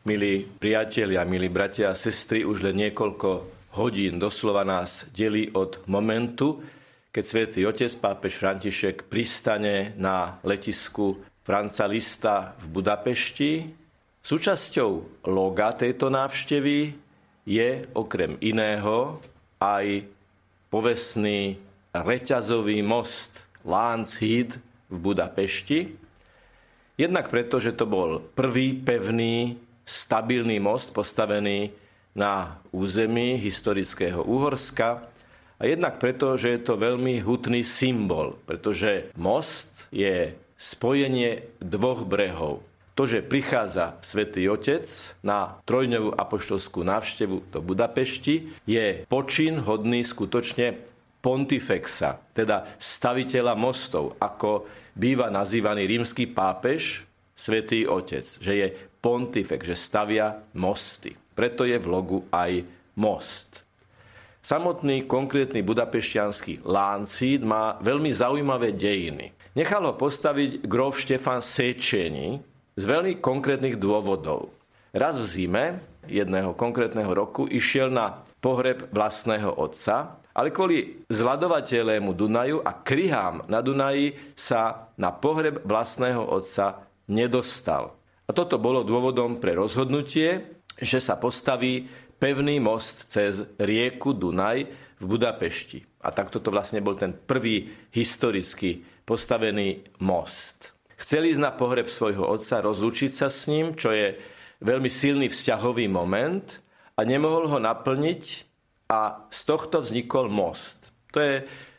Milí priatelia, milí bratia a sestry, už len niekoľko hodín doslova nás delí od momentu, keď svätý otec pápež František pristane na letisku Franca Lista v Budapešti. Súčasťou loga tejto návštevy je okrem iného aj povestný reťazový most Lánchíd v Budapešti. Jednak preto, že to bol prvý pevný stabilný most postavený na území historického Úhorska a jednak preto, že je to veľmi hutný symbol, pretože most je spojenie dvoch brehov. To, že prichádza svätý Otec na trojňovú apoštolskú návštevu do Budapešti, je počin hodný skutočne pontifexa, teda staviteľa mostov, ako býva nazývaný rímsky pápež, svätý Otec, že je pontifex, že stavia mosty. Preto je v logu aj most. Samotný konkrétny budapešťanský Láncid má veľmi zaujímavé dejiny. Nechal ho postaviť grof Štefan Sečeni z veľmi konkrétnych dôvodov. Raz v zime jedného konkrétneho roku išiel na pohreb vlastného otca, ale kvôli zladovateľému Dunaju a kryhám na Dunaji sa na pohreb vlastného otca nedostal. A toto bolo dôvodom pre rozhodnutie, že sa postaví pevný most cez rieku Dunaj v Budapešti. A takto to vlastne bol ten prvý historicky postavený most. Chceli ísť na pohreb svojho otca, rozlučiť sa s ním, čo je veľmi silný vzťahový moment a nemohol ho naplniť a z tohto vznikol most. To je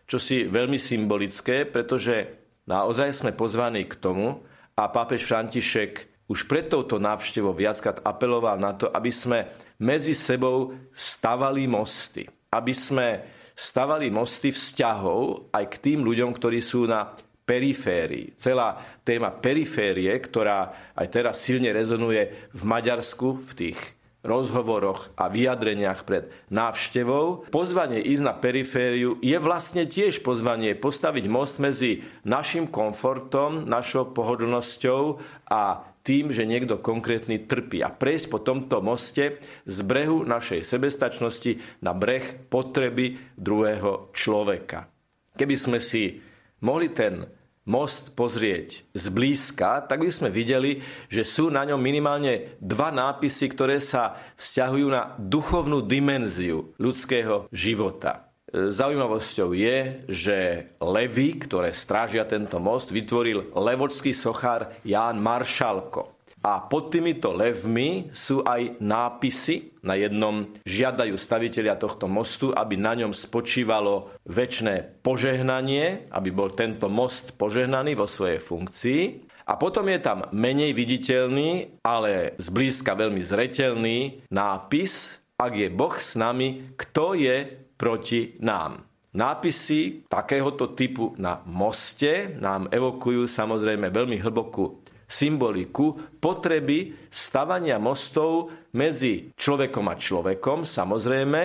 čosi veľmi symbolické, pretože naozaj sme pozvaní k tomu a pápež František už pred touto návštevou viackrát apeloval na to, aby sme medzi sebou stavali mosty. Aby sme stavali mosty vzťahov aj k tým ľuďom, ktorí sú na periférii. Celá téma periférie, ktorá aj teraz silne rezonuje v Maďarsku, v tých rozhovoroch a vyjadreniach pred návštevou. Pozvanie ísť na perifériu je vlastne tiež pozvanie postaviť most medzi našim komfortom, našou pohodlnosťou a tým, že niekto konkrétny trpí a prejsť po tomto moste z brehu našej sebestačnosti na breh potreby druhého človeka. Keby sme si mohli ten most pozrieť zblízka, tak by sme videli, že sú na ňom minimálne dva nápisy, ktoré sa vzťahujú na duchovnú dimenziu ľudského života. Zaujímavosťou je, že levy, ktoré strážia tento most, vytvoril levočský sochár Ján Maršalko. A pod týmito levmi sú aj nápisy. Na jednom žiadajú staviteľia tohto mostu, aby na ňom spočívalo väčšie požehnanie, aby bol tento most požehnaný vo svojej funkcii. A potom je tam menej viditeľný, ale zblízka veľmi zretelný nápis, ak je Boh s nami, kto je proti nám. Nápisy takéhoto typu na moste nám evokujú samozrejme veľmi hlbokú symboliku potreby stavania mostov medzi človekom a človekom, samozrejme,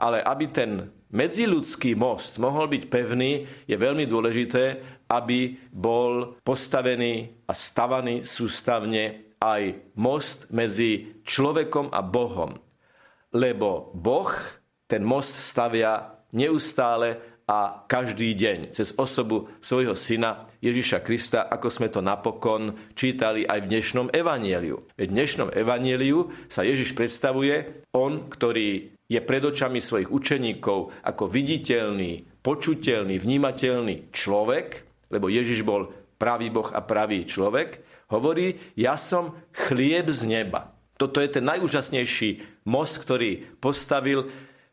ale aby ten medziludský most mohol byť pevný, je veľmi dôležité, aby bol postavený a stavaný sústavne aj most medzi človekom a Bohom. Lebo Boh ten most stavia neustále a každý deň cez osobu svojho syna Ježiša Krista, ako sme to napokon čítali aj v dnešnom evanieliu. V dnešnom evanieliu sa Ježiš predstavuje, on, ktorý je pred očami svojich učeníkov ako viditeľný, počuteľný, vnímateľný človek, lebo Ježiš bol pravý Boh a pravý človek, hovorí, ja som chlieb z neba. Toto je ten najúžasnejší most, ktorý postavil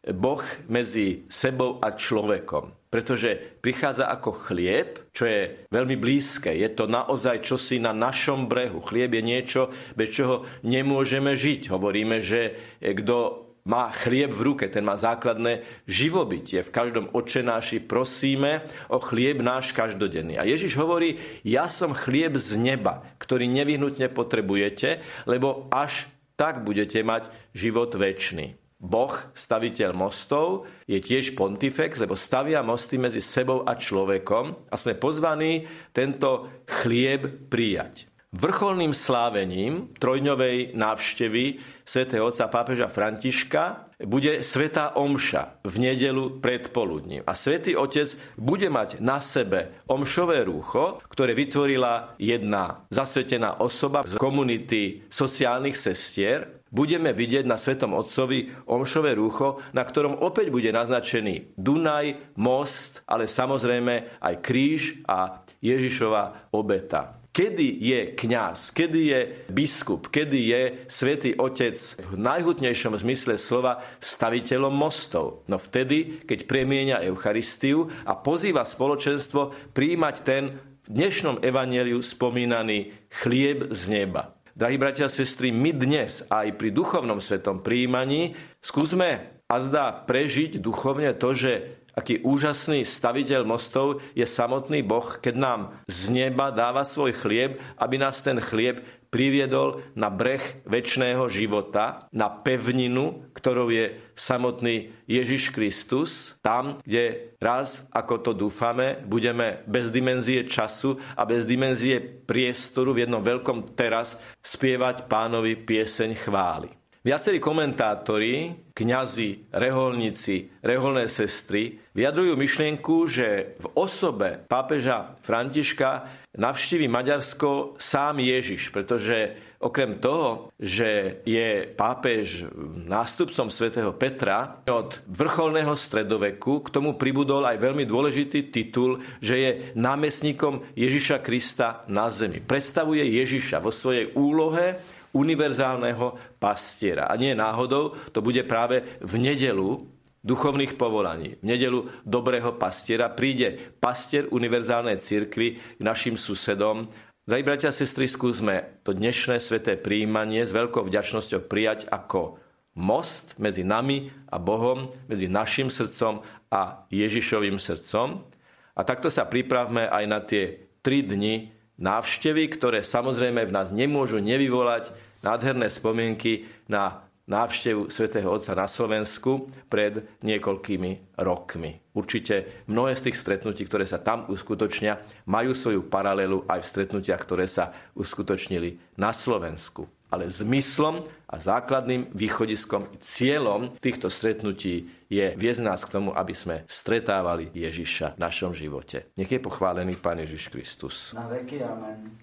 Boh medzi sebou a človekom. Pretože prichádza ako chlieb, čo je veľmi blízke. Je to naozaj čosi na našom brehu. Chlieb je niečo, bez čoho nemôžeme žiť. Hovoríme, že kto má chlieb v ruke, ten má základné živobytie. V každom očenáši prosíme o chlieb náš každodenný. A Ježiš hovorí, ja som chlieb z neba, ktorý nevyhnutne potrebujete, lebo až tak budete mať život väčší. Boh, staviteľ mostov, je tiež pontifex, lebo stavia mosty medzi sebou a človekom a sme pozvaní tento chlieb prijať. vrcholným slávením trojdňovej návštevy svätého otca pápeža Františka bude Sveta Omša v nedelu predpoludním. A Svetý Otec bude mať na sebe omšové rúcho, ktoré vytvorila jedna zasvetená osoba z komunity sociálnych sestier, budeme vidieť na Svetom Otcovi omšové rúcho, na ktorom opäť bude naznačený Dunaj, most, ale samozrejme aj kríž a Ježišova obeta. Kedy je kňaz, kedy je biskup, kedy je svätý Otec v najhutnejšom zmysle slova staviteľom mostov? No vtedy, keď premienia Eucharistiu a pozýva spoločenstvo príjmať ten v dnešnom evaneliu spomínaný chlieb z neba. Drahí bratia a sestry, my dnes aj pri duchovnom svetom príjmaní skúsme a zdá prežiť duchovne to, že aký úžasný staviteľ mostov je samotný Boh, keď nám z neba dáva svoj chlieb, aby nás ten chlieb priviedol na breh väčšného života, na pevninu, ktorou je samotný Ježiš Kristus, tam, kde raz, ako to dúfame, budeme bez dimenzie času a bez dimenzie priestoru v jednom veľkom teraz spievať pánovi pieseň chvály. Viacerí komentátori, kňazi, reholníci, reholné sestry vyjadrujú myšlienku, že v osobe pápeža Františka navštívi Maďarsko sám Ježiš, pretože okrem toho, že je pápež nástupcom svätého Petra od vrcholného stredoveku, k tomu pribudol aj veľmi dôležitý titul, že je námestníkom Ježiša Krista na zemi. Predstavuje Ježiša vo svojej úlohe univerzálneho pastiera. A nie náhodou, to bude práve v nedelu duchovných povolaní. V nedelu dobrého pastiera príde pastier univerzálnej cirkvi k našim susedom. Drahí bratia a sestry, skúsme to dnešné sveté príjmanie s veľkou vďačnosťou prijať ako most medzi nami a Bohom, medzi našim srdcom a Ježišovým srdcom. A takto sa pripravme aj na tie tri dni návštevy, ktoré samozrejme v nás nemôžu nevyvolať nádherné spomienky na návštevu svätého Otca na Slovensku pred niekoľkými rokmi. Určite mnohé z tých stretnutí, ktoré sa tam uskutočnia, majú svoju paralelu aj v stretnutiach, ktoré sa uskutočnili na Slovensku. Ale zmyslom a základným východiskom, cieľom týchto stretnutí je viesť nás k tomu, aby sme stretávali Ježiša v našom živote. Nech je pochválený Pán Ježiš Kristus. Na veky, amen.